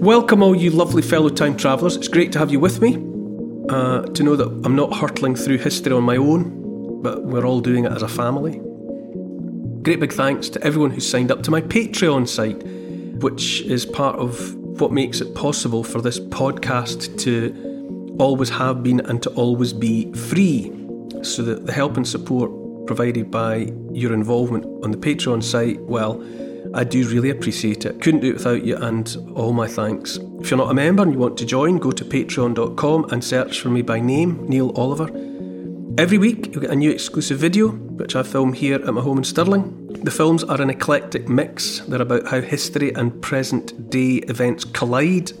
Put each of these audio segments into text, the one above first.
Welcome, all you lovely fellow time travellers. It's great to have you with me. Uh, to know that I'm not hurtling through history on my own, but we're all doing it as a family. Great big thanks to everyone who signed up to my Patreon site, which is part of what makes it possible for this podcast to always have been and to always be free. So that the help and support provided by your involvement on the Patreon site, well, I do really appreciate it. Couldn't do it without you, and all my thanks. If you're not a member and you want to join, go to patreon.com and search for me by name, Neil Oliver. Every week, you'll get a new exclusive video, which I film here at my home in Stirling. The films are an eclectic mix. They're about how history and present day events collide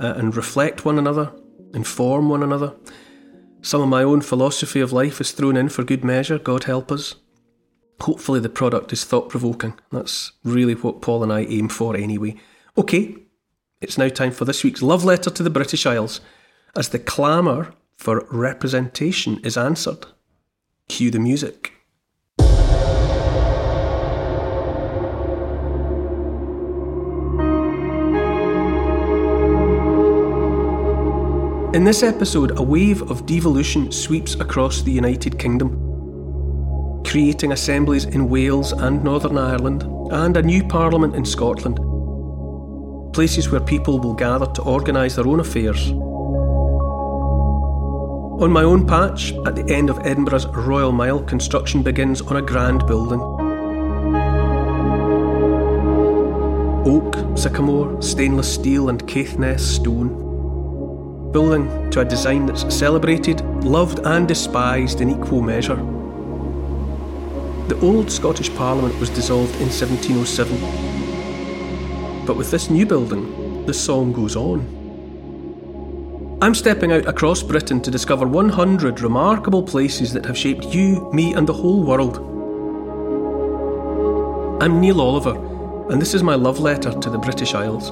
uh, and reflect one another, inform one another. Some of my own philosophy of life is thrown in for good measure, God help us. Hopefully, the product is thought provoking. That's really what Paul and I aim for anyway. Okay, it's now time for this week's love letter to the British Isles as the clamour for representation is answered. Cue the music. In this episode, a wave of devolution sweeps across the United Kingdom, creating assemblies in Wales and Northern Ireland, and a new parliament in Scotland. Places where people will gather to organise their own affairs. On my own patch, at the end of Edinburgh's Royal Mile, construction begins on a grand building. Oak, sycamore, stainless steel, and Caithness stone. Building to a design that's celebrated, loved, and despised in equal measure. The old Scottish Parliament was dissolved in 1707. But with this new building, the song goes on. I'm stepping out across Britain to discover 100 remarkable places that have shaped you, me, and the whole world. I'm Neil Oliver, and this is my love letter to the British Isles.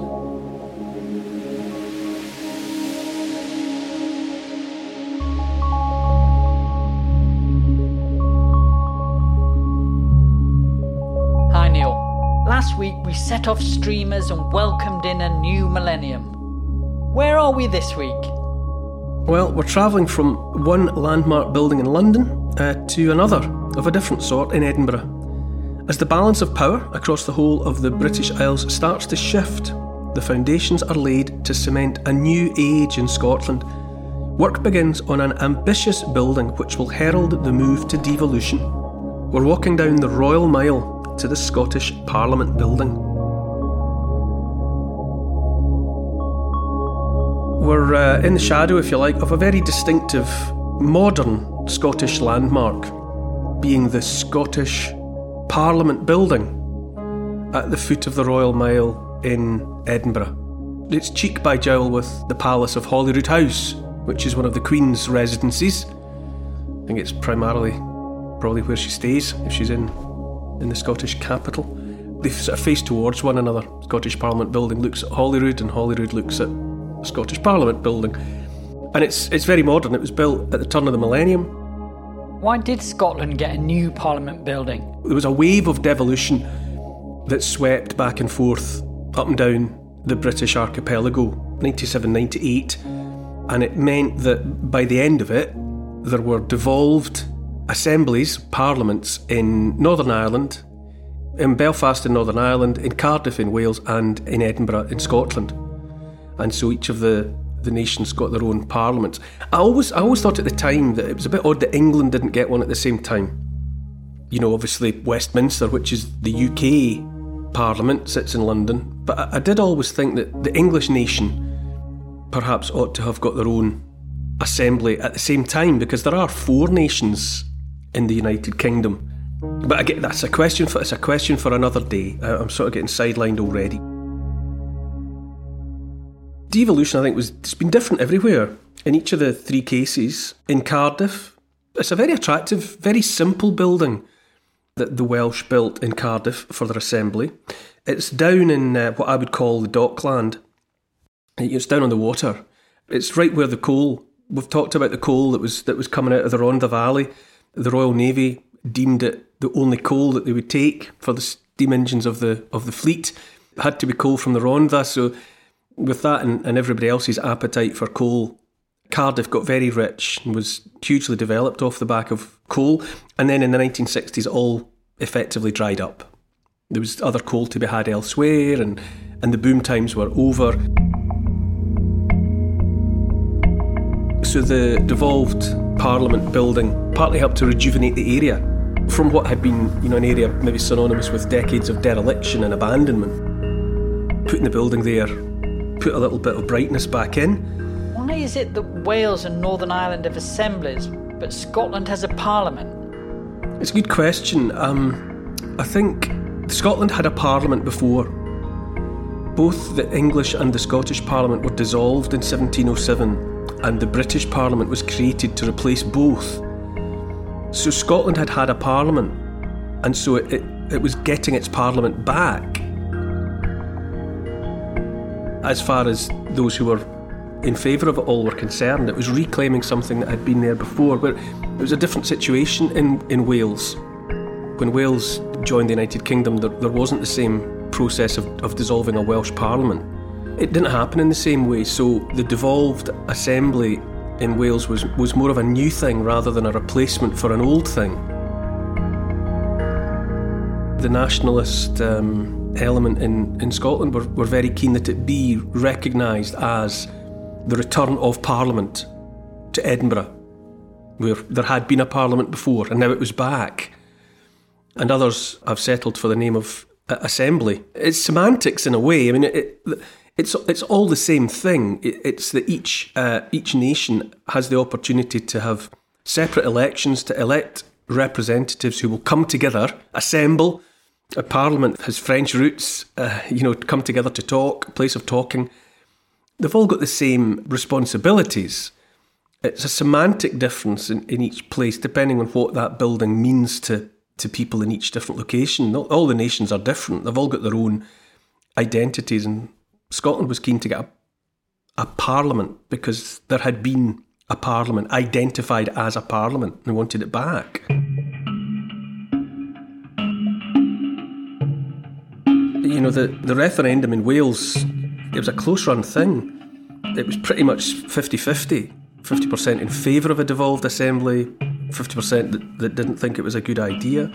Set off streamers and welcomed in a new millennium. Where are we this week? Well, we're travelling from one landmark building in London uh, to another of a different sort in Edinburgh. As the balance of power across the whole of the British Isles starts to shift, the foundations are laid to cement a new age in Scotland. Work begins on an ambitious building which will herald the move to devolution. We're walking down the Royal Mile to the Scottish Parliament building. We're uh, in the shadow, if you like, of a very distinctive modern Scottish landmark, being the Scottish Parliament building at the foot of the Royal Mile in Edinburgh. It's cheek by jowl with the Palace of Holyrood House, which is one of the Queen's residences. I think it's primarily probably where she stays if she's in in the Scottish capital. They sort of face towards one another. Scottish Parliament building looks at Holyrood, and Holyrood looks at Scottish Parliament building. And it's it's very modern. It was built at the turn of the millennium. Why did Scotland get a new parliament building? There was a wave of devolution that swept back and forth up and down the British archipelago, 97, 98. And it meant that by the end of it, there were devolved assemblies, parliaments in Northern Ireland, in Belfast in Northern Ireland, in Cardiff in Wales, and in Edinburgh in Scotland. And so each of the, the nations got their own parliaments. I always I always thought at the time that it was a bit odd that England didn't get one at the same time. You know, obviously Westminster, which is the UK Parliament, sits in London. But I, I did always think that the English nation perhaps ought to have got their own assembly at the same time because there are four nations in the United Kingdom. But again, that's a question for it's a question for another day. I'm sort of getting sidelined already. Devolution, I think, was it's been different everywhere. In each of the three cases, in Cardiff, it's a very attractive, very simple building that the Welsh built in Cardiff for their assembly. It's down in uh, what I would call the dockland. It's down on the water. It's right where the coal. We've talked about the coal that was that was coming out of the Rhondda Valley. The Royal Navy deemed it the only coal that they would take for the steam engines of the of the fleet. It had to be coal from the Rhondda. So, with that and, and everybody else's appetite for coal, Cardiff got very rich and was hugely developed off the back of coal. And then in the 1960s, it all effectively dried up. There was other coal to be had elsewhere, and, and the boom times were over. So the devolved Parliament building partly helped to rejuvenate the area from what had been, you know, an area maybe synonymous with decades of dereliction and abandonment. Putting the building there put a little bit of brightness back in. Why is it that Wales and Northern Ireland have assemblies, but Scotland has a parliament? It's a good question. Um, I think Scotland had a parliament before. Both the English and the Scottish Parliament were dissolved in 1707 and the British Parliament was created to replace both. So Scotland had had a parliament, and so it, it, it was getting its parliament back. As far as those who were in favour of it all were concerned, it was reclaiming something that had been there before, but it was a different situation in, in Wales. When Wales joined the United Kingdom, there, there wasn't the same process of, of dissolving a Welsh parliament. It didn't happen in the same way, so the devolved assembly in Wales was, was more of a new thing rather than a replacement for an old thing. The nationalist um, element in, in Scotland were, were very keen that it be recognised as the return of Parliament to Edinburgh, where there had been a Parliament before and now it was back. And others have settled for the name of uh, Assembly. It's semantics in a way. I mean, it, it, it's it's all the same thing. it's that each uh, each nation has the opportunity to have separate elections to elect representatives who will come together, assemble. A parliament has French roots, uh, you know, come together to talk, a place of talking. They've all got the same responsibilities. It's a semantic difference in, in each place, depending on what that building means to, to people in each different location. all the nations are different. They've all got their own identities and Scotland was keen to get a, a parliament because there had been a parliament identified as a parliament and wanted it back. You know, the, the referendum in Wales, it was a close run thing. It was pretty much 50 50. 50% in favour of a devolved assembly, 50% that, that didn't think it was a good idea.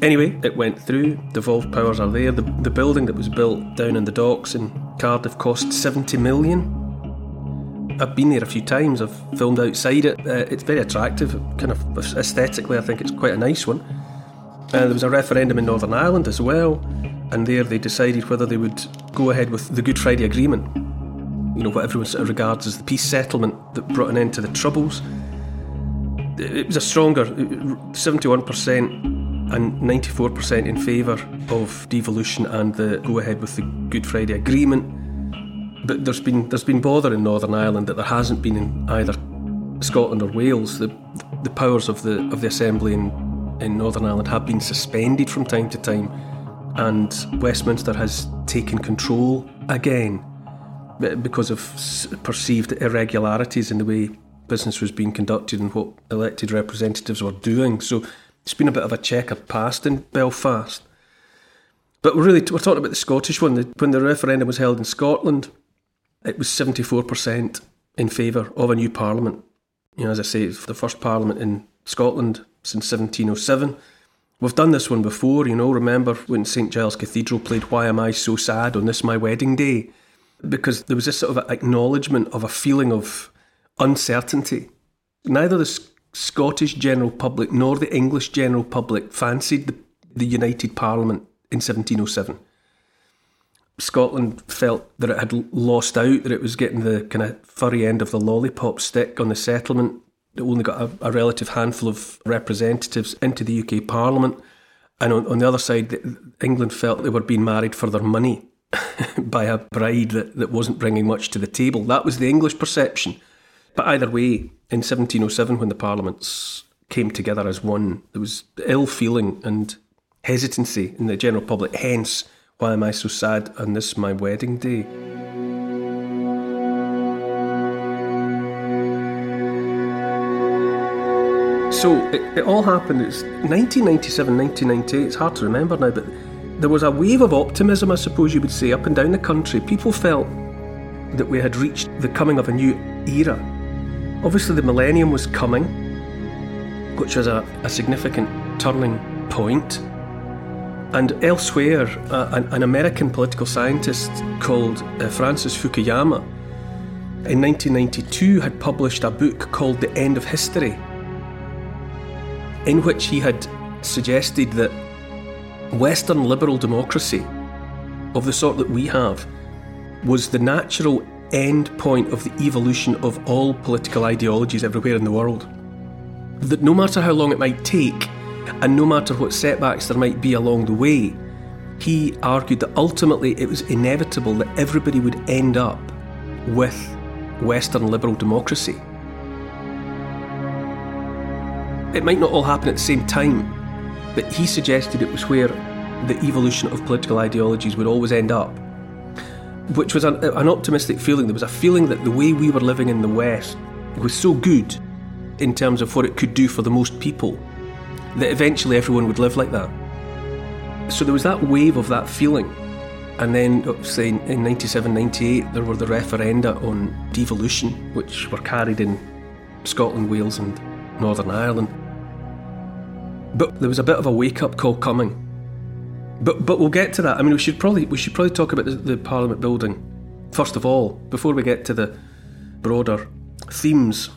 Anyway, it went through, devolved powers are there. The, the building that was built down in the docks in Cardiff cost 70 million. I've been there a few times, I've filmed outside it. Uh, it's very attractive, kind of aesthetically, I think it's quite a nice one. Uh, there was a referendum in Northern Ireland as well, and there they decided whether they would go ahead with the Good Friday Agreement. You know, what everyone sort of regards as the peace settlement that brought an end to the Troubles. It was a stronger uh, 71% and 94% in favour of devolution and the go ahead with the Good Friday Agreement. But there's been there's been bother in Northern Ireland that there hasn't been in either Scotland or Wales. The the powers of the of the Assembly in, in Northern Ireland have been suspended from time to time, and Westminster has taken control again because of perceived irregularities in the way business was being conducted and what elected representatives were doing. So it's been a bit of a checkered past in Belfast. But we're really we're talking about the Scottish one. When the referendum was held in Scotland, it was seventy four percent in favour of a new parliament. You know, as I say, the first parliament in Scotland since seventeen oh seven. We've done this one before, you know. Remember when St Giles Cathedral played Why Am I So Sad on this my wedding day? Because there was this sort of acknowledgement of a feeling of uncertainty. Neither the Scottish general public nor the English general public fancied the, the United Parliament in 1707. Scotland felt that it had lost out, that it was getting the kind of furry end of the lollipop stick on the settlement. Only got a, a relative handful of representatives into the UK Parliament. And on, on the other side, England felt they were being married for their money by a bride that, that wasn't bringing much to the table. That was the English perception. But either way, in 1707, when the parliaments came together as one, there was ill feeling and hesitancy in the general public. Hence, why am I so sad on this my wedding day? So it, it all happened. It's 1997, 1998. It's hard to remember now, but there was a wave of optimism, I suppose you would say, up and down the country. People felt that we had reached the coming of a new era. Obviously, the millennium was coming, which was a, a significant turning point. And elsewhere, uh, an, an, American political scientist called uh, Francis Fukuyama in 1992 had published a book called The End of History, in which he had suggested that Western liberal democracy of the sort that we have was the natural end point of the evolution of all political ideologies everywhere in the world. That no matter how long it might take, and no matter what setbacks there might be along the way, he argued that ultimately it was inevitable that everybody would end up with Western liberal democracy. It might not all happen at the same time, but he suggested it was where the evolution of political ideologies would always end up, which was an, an optimistic feeling. There was a feeling that the way we were living in the West was so good in terms of what it could do for the most people that eventually everyone would live like that. So there was that wave of that feeling. And then, uh, say, in 97, 98, there were the referenda on devolution, which were carried in Scotland, Wales, and Northern Ireland. But there was a bit of a wake up call coming. But but we'll get to that. I mean, we should probably we should probably talk about the, the Parliament building first of all before we get to the broader themes.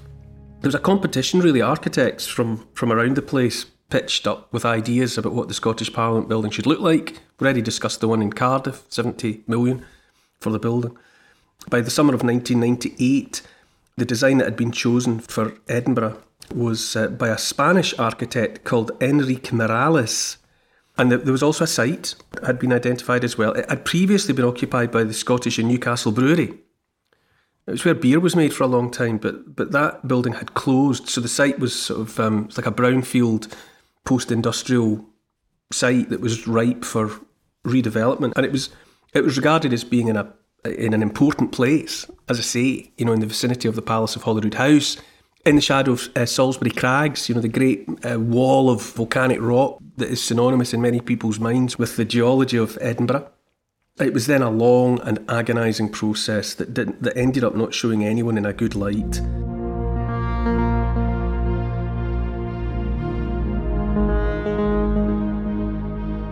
There was a competition, really, architects from from around the place pitched up with ideas about what the Scottish Parliament building should look like. We already discussed the one in Cardiff, 70 million for the building. By the summer of 1998, the design that had been chosen for Edinburgh was uh, by a Spanish architect called Enrique Miralles. And there was also a site that had been identified as well. It had previously been occupied by the Scottish and Newcastle Brewery. It was where beer was made for a long time, but but that building had closed, so the site was sort of um, like a brownfield post-industrial site that was ripe for redevelopment, and it was it was regarded as being in a in an important place, as I say, you know, in the vicinity of the Palace of Holyrood House, in the shadow of uh, Salisbury Crags, you know, the great uh, wall of volcanic rock that is synonymous in many people's minds with the geology of Edinburgh. It was then a long and agonising process that did, that ended up not showing anyone in a good light.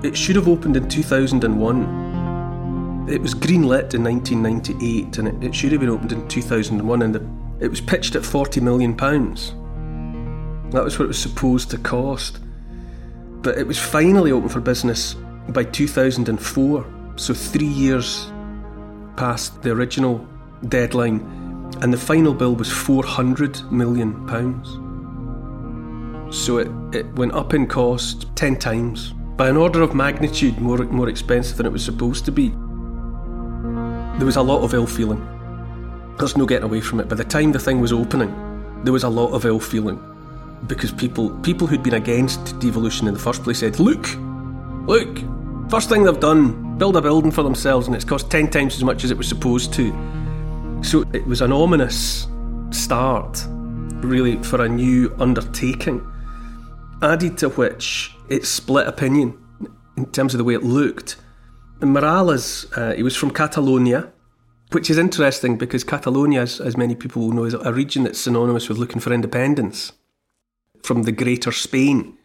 It should have opened in 2001. It was greenlit in 1998 and it, it should have been opened in 2001 and the, it was pitched at 40 million pounds. That was what it was supposed to cost. But it was finally open for business by 2004, so three years past the original deadline, and the final bill was 400 million pounds. So it, it went up in cost 10 times by an order of magnitude more, more expensive than it was supposed to be. There was a lot of ill feeling. There's no getting away from it. By the time the thing was opening, there was a lot of ill feeling because people people who'd been against devolution in the first place said, "Look, look, first thing they've done, build a building for themselves, and it's cost ten times as much as it was supposed to." So it was an ominous start, really, for a new undertaking. Added to which it split opinion in terms of the way it looked. And Miralles, uh, he was from Catalonia, which is interesting because Catalonia, as, as many people will know, is a region that's synonymous with looking for independence from the Greater Spain.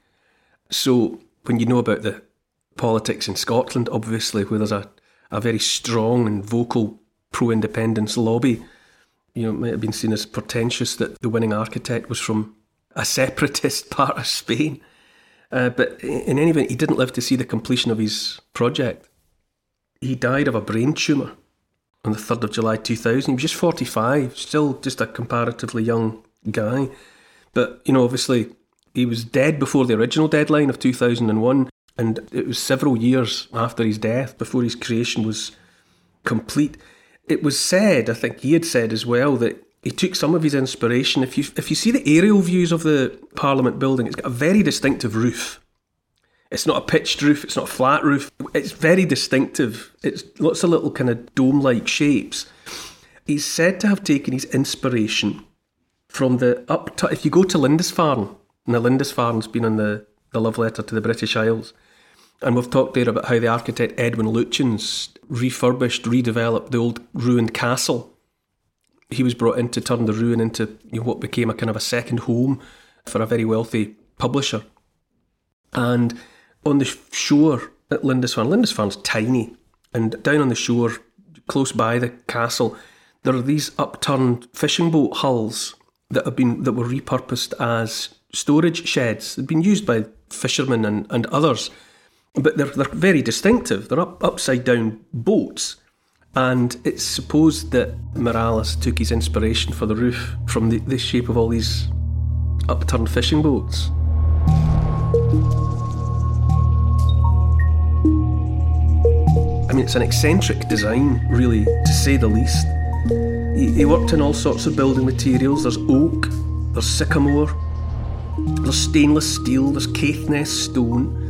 So when you know about the politics in Scotland, obviously, where there's a, a very strong and vocal pro independence lobby, you know, it might have been seen as portentous that the winning architect was from a separatist part of Spain. Uh, but in any event, he didn't live to see the completion of his project. He died of a brain tumour on the 3rd of July 2000. He was just 45, still just a comparatively young guy. But, you know, obviously, he was dead before the original deadline of 2001, and it was several years after his death before his creation was complete. It was said, I think he had said as well, that he took some of his inspiration. If you if you see the aerial views of the Parliament building, it's got a very distinctive roof. It's not a pitched roof, it's not a flat roof. It's very distinctive. It's lots of little kind of dome like shapes. He's said to have taken his inspiration from the up. T- if you go to Lindisfarne, now Lindisfarne's been on the, the love letter to the British Isles, and we've talked there about how the architect Edwin Lutyens refurbished, redeveloped the old ruined castle he was brought in to turn the ruin into you know, what became a kind of a second home for a very wealthy publisher. And on the shore at Lindisfarne, Lindisfarne's tiny, and down on the shore, close by the castle, there are these upturned fishing boat hulls that have been that were repurposed as storage sheds. They've been used by fishermen and, and others, but they're they're very distinctive. They're up upside down boats and it's supposed that Miralles took his inspiration for the roof from the, the shape of all these upturned fishing boats. Mean, it's an eccentric design, really, to say the least. He, he worked in all sorts of building materials. There's oak, there's sycamore, there's stainless steel, there's Caithness stone,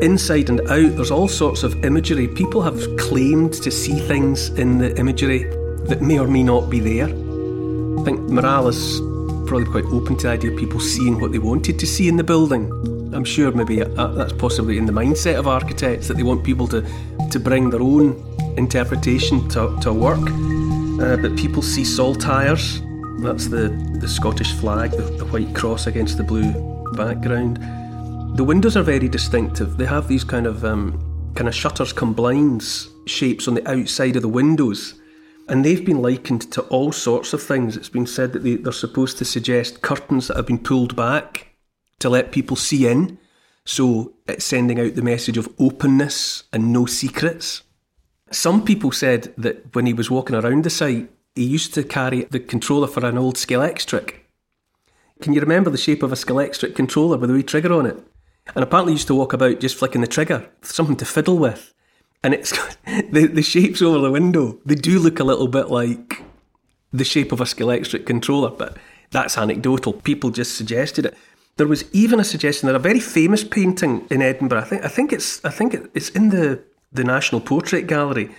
Inside and out, there's all sorts of imagery. People have claimed to see things in the imagery that may or may not be there. I think Miralles probably quite open to the idea of people seeing what they wanted to see in the building. I'm sure maybe uh, that's possibly in the mindset of architects that they want people to, to bring their own interpretation to, to work. Uh, but people see saltires, that's the, the Scottish flag, the, the white cross against the blue background. The windows are very distinctive. They have these kind of um, kind of shutters come blinds shapes on the outside of the windows. And they've been likened to all sorts of things. It's been said that they, they're supposed to suggest curtains that have been pulled back to let people see in. So it's sending out the message of openness and no secrets. Some people said that when he was walking around the site, he used to carry the controller for an old Scalextric. Can you remember the shape of a Scalextric controller with a wee trigger on it? And apparently used to walk about just flicking the trigger, something to fiddle with. And it's the, the shapes over the window, they do look a little bit like the shape of a Scalextric controller, but that's anecdotal. People just suggested it. There was even a suggestion that a very famous painting in Edinburgh, I think, I think it's, I think it's in the, the National Portrait Gallery,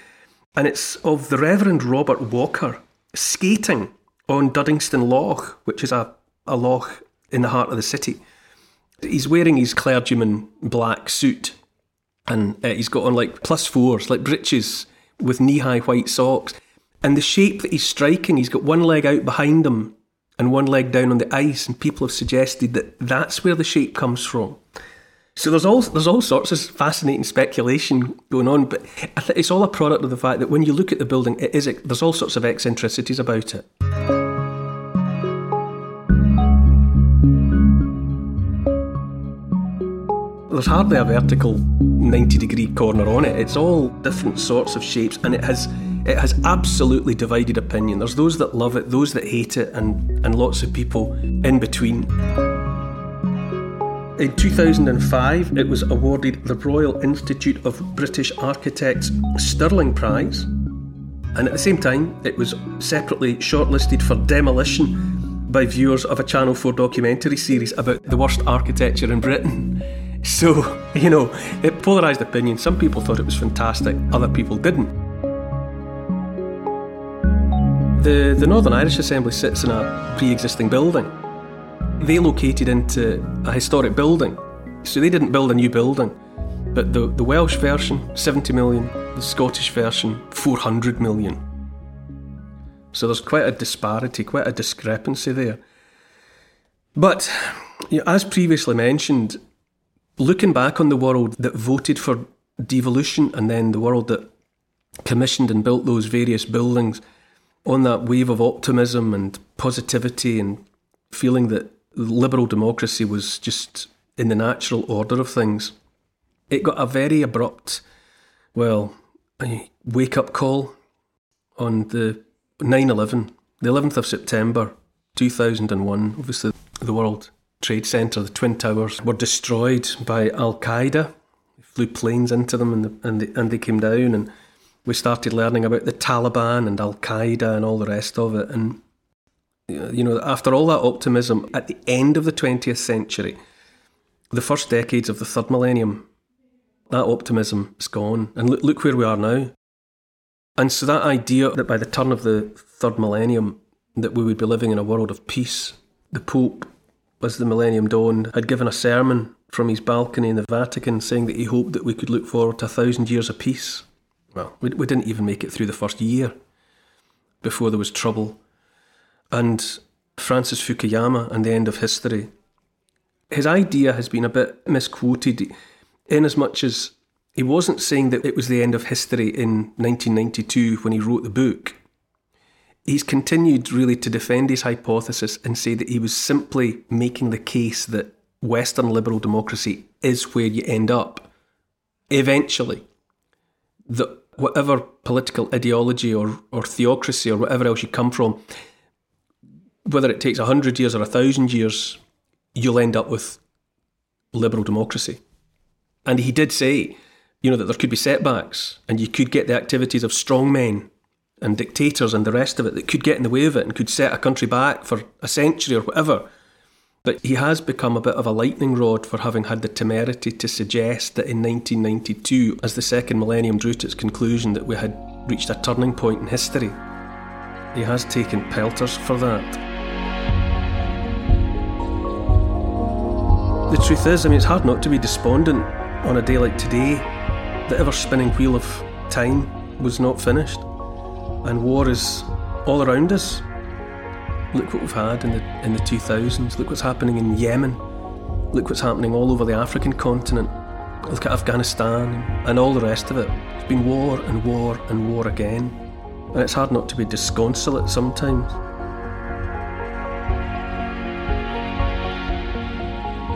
and it's of the Reverend Robert Walker skating on Duddingston Loch, which is a, a loch in the heart of the city. He's wearing his clergyman black suit and uh, he's got on like plus fours, like breeches with knee high white socks. And the shape that he's striking, he's got one leg out behind him and one leg down on the ice, and people have suggested that that's where the shape comes from. So there's all there's all sorts of fascinating speculation going on, but it's all a product of the fact that when you look at the building, it is there's all sorts of eccentricities about it. there's hardly a vertical 90 degree corner on it. It's all different sorts of shapes and it has it has absolutely divided opinion. There's those that love it, those that hate it, and, and lots of people in between. In 2005, it was awarded the Royal Institute of British Architects Stirling Prize, and at the same time, it was separately shortlisted for demolition by viewers of a Channel 4 documentary series about the worst architecture in Britain. So, you know, it polarised opinion. Some people thought it was fantastic, other people didn't. The, the Northern Irish Assembly sits in a pre existing building. They located into a historic building, so they didn't build a new building. But the, the Welsh version, 70 million, the Scottish version, 400 million. So there's quite a disparity, quite a discrepancy there. But you know, as previously mentioned, looking back on the world that voted for devolution and then the world that commissioned and built those various buildings on that wave of optimism and positivity and feeling that liberal democracy was just in the natural order of things, it got a very abrupt, well, wake up call on the 9 11, the 11th of September 2001. Obviously, the World Trade Center, the Twin Towers, were destroyed by Al Qaeda. They flew planes into them and, the, and, the, and they came down, and we started learning about the Taliban and Al Qaeda and all the rest of it. And you know, after all that optimism at the end of the 20th century, the first decades of the third millennium, that optimism is gone. And look, look where we are now. And so that idea that by the turn of the third millennium, that we would be living in a world of peace, the Pope, as the millennium dawned, had given a sermon from his balcony in the Vatican saying that he hoped that we could look forward to a thousand years of peace. Well, we, we didn't even make it through the first year before there was trouble and Francis Fukuyama and the end of history. His idea has been a bit misquoted in as much as he wasn't saying that it was the end of history in 1992 when he wrote the book. He's continued really to defend his hypothesis and say that he was simply making the case that Western liberal democracy is where you end up. Eventually, that whatever political ideology or, or theocracy or whatever else you come from, whether it takes 100 years or 1,000 years, you'll end up with liberal democracy. And he did say, you know, that there could be setbacks and you could get the activities of strongmen and dictators and the rest of it that could get in the way of it and could set a country back for a century or whatever. But he has become a bit of a lightning rod for having had the temerity to suggest that in 1992, as the second millennium drew to its conclusion, that we had reached a turning point in history. He has taken pelters for that. The truth is, I mean, it's hard not to be despondent on a day like today. The ever spinning wheel of time was not finished, and war is all around us. Look what we've had in the in the 2000s. Look what's happening in Yemen. Look what's happening all over the African continent. Look at Afghanistan and all the rest of it. It's been war and war and war again, and it's hard not to be disconsolate sometimes.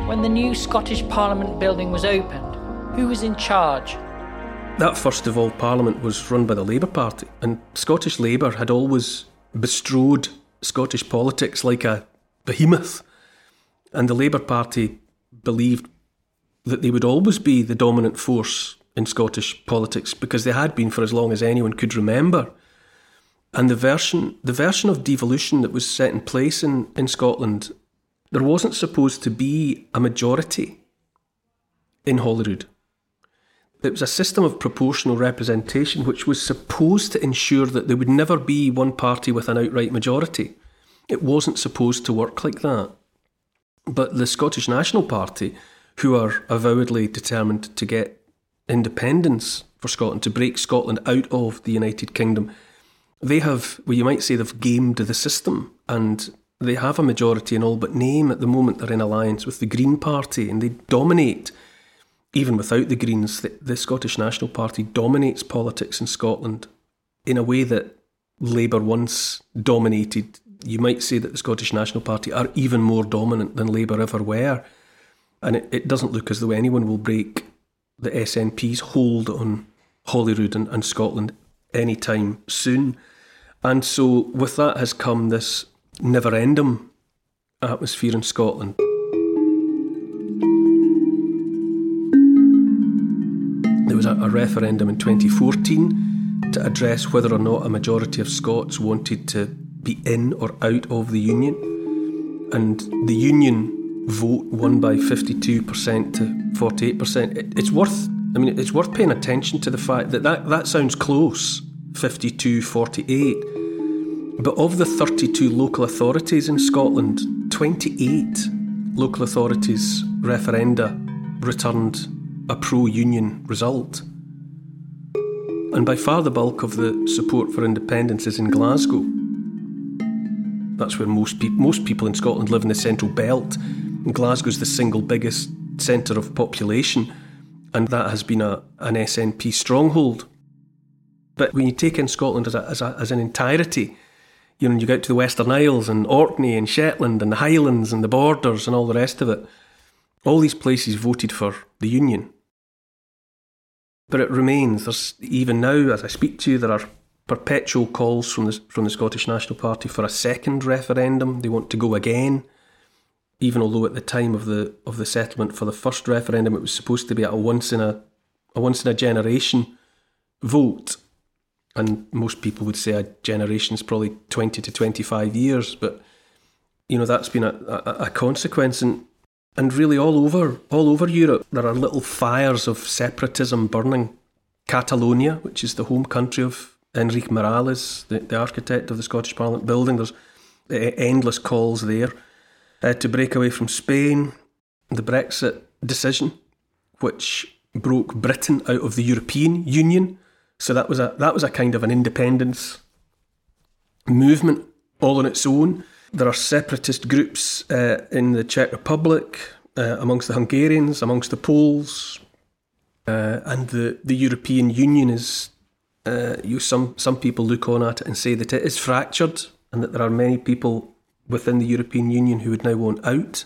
When the new Scottish Parliament building was opened, who was in charge? That first of all Parliament was run by the Labour Party, and Scottish Labour had always bestrode Scottish politics like a behemoth. And the Labour Party believed that they would always be the dominant force in Scottish politics because they had been for as long as anyone could remember. And the version, the version of devolution that was set in place in, in Scotland there wasn't supposed to be a majority in Holyrood. It was a system of proportional representation which was supposed to ensure that there would never be one party with an outright majority. It wasn't supposed to work like that. But the Scottish National Party, who are avowedly determined to get independence for Scotland, to break Scotland out of the United Kingdom, they have, well, you might say, they've gamed the system and they have a majority in all but name at the moment. They're in alliance with the Green Party and they dominate, even without the Greens, the, the Scottish National Party dominates politics in Scotland in a way that Labour once dominated. You might say that the Scottish National Party are even more dominant than Labour ever were. And it, it doesn't look as though anyone will break the SNP's hold on Holyrood and, and Scotland anytime soon. And so, with that has come this never endum atmosphere in Scotland. A, referendum in 2014 to address whether or not a majority of Scots wanted to be in or out of the Union. And the Union vote won by 52% to 48%. It, it's worth, I mean, it's worth paying attention to the fact that that, that sounds close 52 48 but of the 32 local authorities in Scotland, 28 local authorities referenda returned a pro union result. And by far the bulk of the support for independence is in Glasgow. That's where most, pe- most people in Scotland live in the central belt. And Glasgow's the single biggest centre of population, and that has been a, an SNP stronghold. But when you take in Scotland as, a, as, a, as an entirety, you know, you get to the Western Isles and Orkney and Shetland and the Highlands and the borders and all the rest of it, all these places voted for the Union. But it remains, there's even now, as I speak to you, there are perpetual calls from the, from the Scottish National Party for a second referendum. They want to go again, even although at the time of the of the settlement for the first referendum, it was supposed to be a once in a a once in a generation vote, and most people would say a generation is probably twenty to twenty five years, but you know that's been a, a, a consequence and. And really, all over all over Europe, there are little fires of separatism burning. Catalonia, which is the home country of Enrique Miralles, the, the architect of the Scottish Parliament building. There's uh, endless calls there uh, to break away from Spain. The Brexit decision, which broke Britain out of the European Union. So that was a that was a kind of an independence movement all on its own. There are separatist groups uh, in the Czech Republic, uh, amongst the Hungarians, amongst the Poles, uh, and the, the European Union is uh, you some some people look on at it and say that it is fractured and that there are many people within the European Union who would now want out.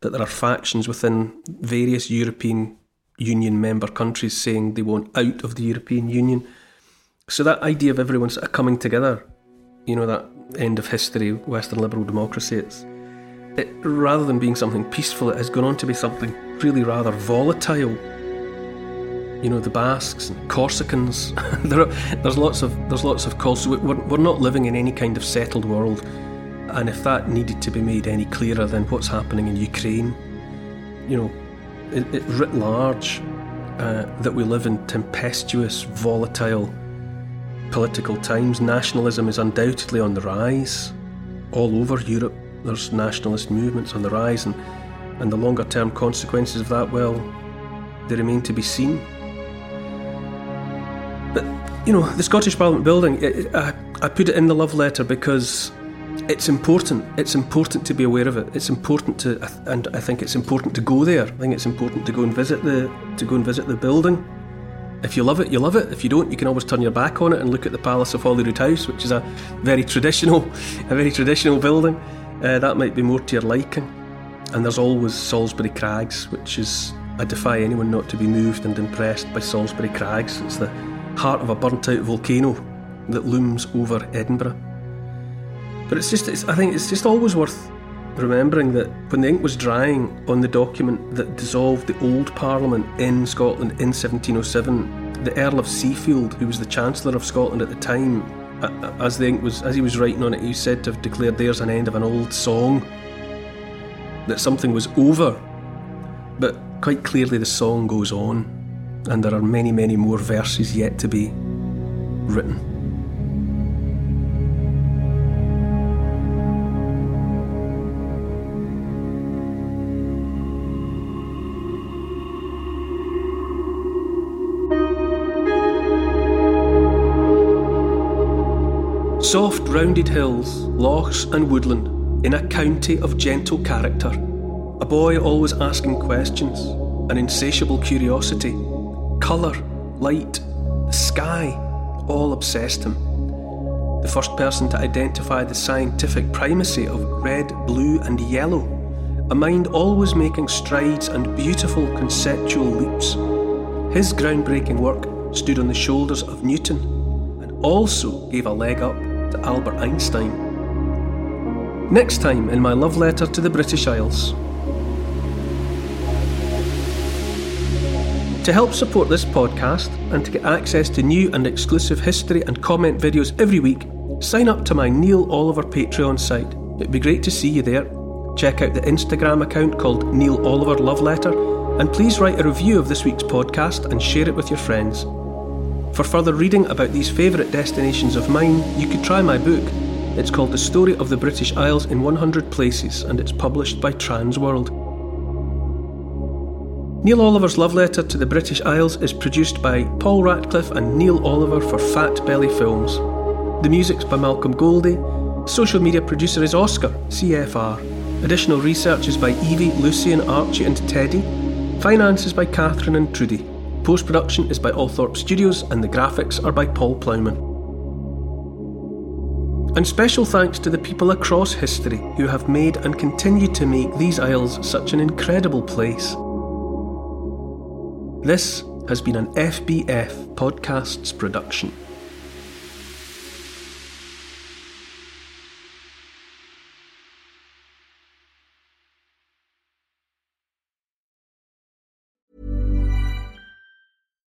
That there are factions within various European Union member countries saying they want out of the European Union. So that idea of everyone sort of coming together, you know, that end of history, Western liberal democracy, it's it, rather than being something peaceful, it has gone on to be something really rather volatile you know the Basques and Corsicans. there are, there's lots of there's lots of calls. So we're, we're not living in any kind of settled world, and if that needed to be made any clearer than what's happening in Ukraine, you know, it, it writ large uh, that we live in tempestuous, volatile political times. Nationalism is undoubtedly on the rise all over Europe. There's nationalist movements on the rise, and and the longer term consequences of that, well, they remain to be seen. But, you know, the Scottish Parliament building, it, I, I put it in the love letter because it's important. It's important to be aware of it. It's important to, and I think it's important to go there. I think it's important to go and visit the to go and visit the building. If you love it, you love it. If you don't, you can always turn your back on it and look at the Palace of Holyrood House, which is a very traditional, a very traditional building. Uh, that might be more to your liking. And there's always Salisbury Crags, which is I defy anyone not to be moved and impressed by Salisbury Crags. It's the heart of a burnt out volcano that looms over Edinburgh. But it's just, it's, I think it's just always worth remembering that when the ink was drying on the document that dissolved the old Parliament in Scotland in 1707, the Earl of Seafield, who was the Chancellor of Scotland at the time, as the ink was, as he was writing on it, he said to have declared there's an end of an old song, that something was over. But quite clearly, the song goes on and there are many, many more verses yet to be written. Soft rounded hills, lochs, and woodland in a county of gentle character. A boy always asking questions, an insatiable curiosity, Colour, light, the sky, all obsessed him. The first person to identify the scientific primacy of red, blue, and yellow, a mind always making strides and beautiful conceptual leaps. His groundbreaking work stood on the shoulders of Newton and also gave a leg up to Albert Einstein. Next time in my love letter to the British Isles, To help support this podcast and to get access to new and exclusive history and comment videos every week, sign up to my Neil Oliver Patreon site. It'd be great to see you there. Check out the Instagram account called Neil Oliver Love Letter, and please write a review of this week's podcast and share it with your friends. For further reading about these favourite destinations of mine, you could try my book. It's called The Story of the British Isles in 100 Places, and it's published by Transworld. Neil Oliver's love letter to the British Isles is produced by Paul Ratcliffe and Neil Oliver for Fat Belly Films. The music's by Malcolm Goldie. Social media producer is Oscar, CFR. Additional research is by Evie, Lucy and Archie, and Teddy. Finances by Catherine and Trudy. Post production is by Althorpe Studios, and the graphics are by Paul Plowman. And special thanks to the people across history who have made and continue to make these Isles such an incredible place. This has been an FBF Podcasts production.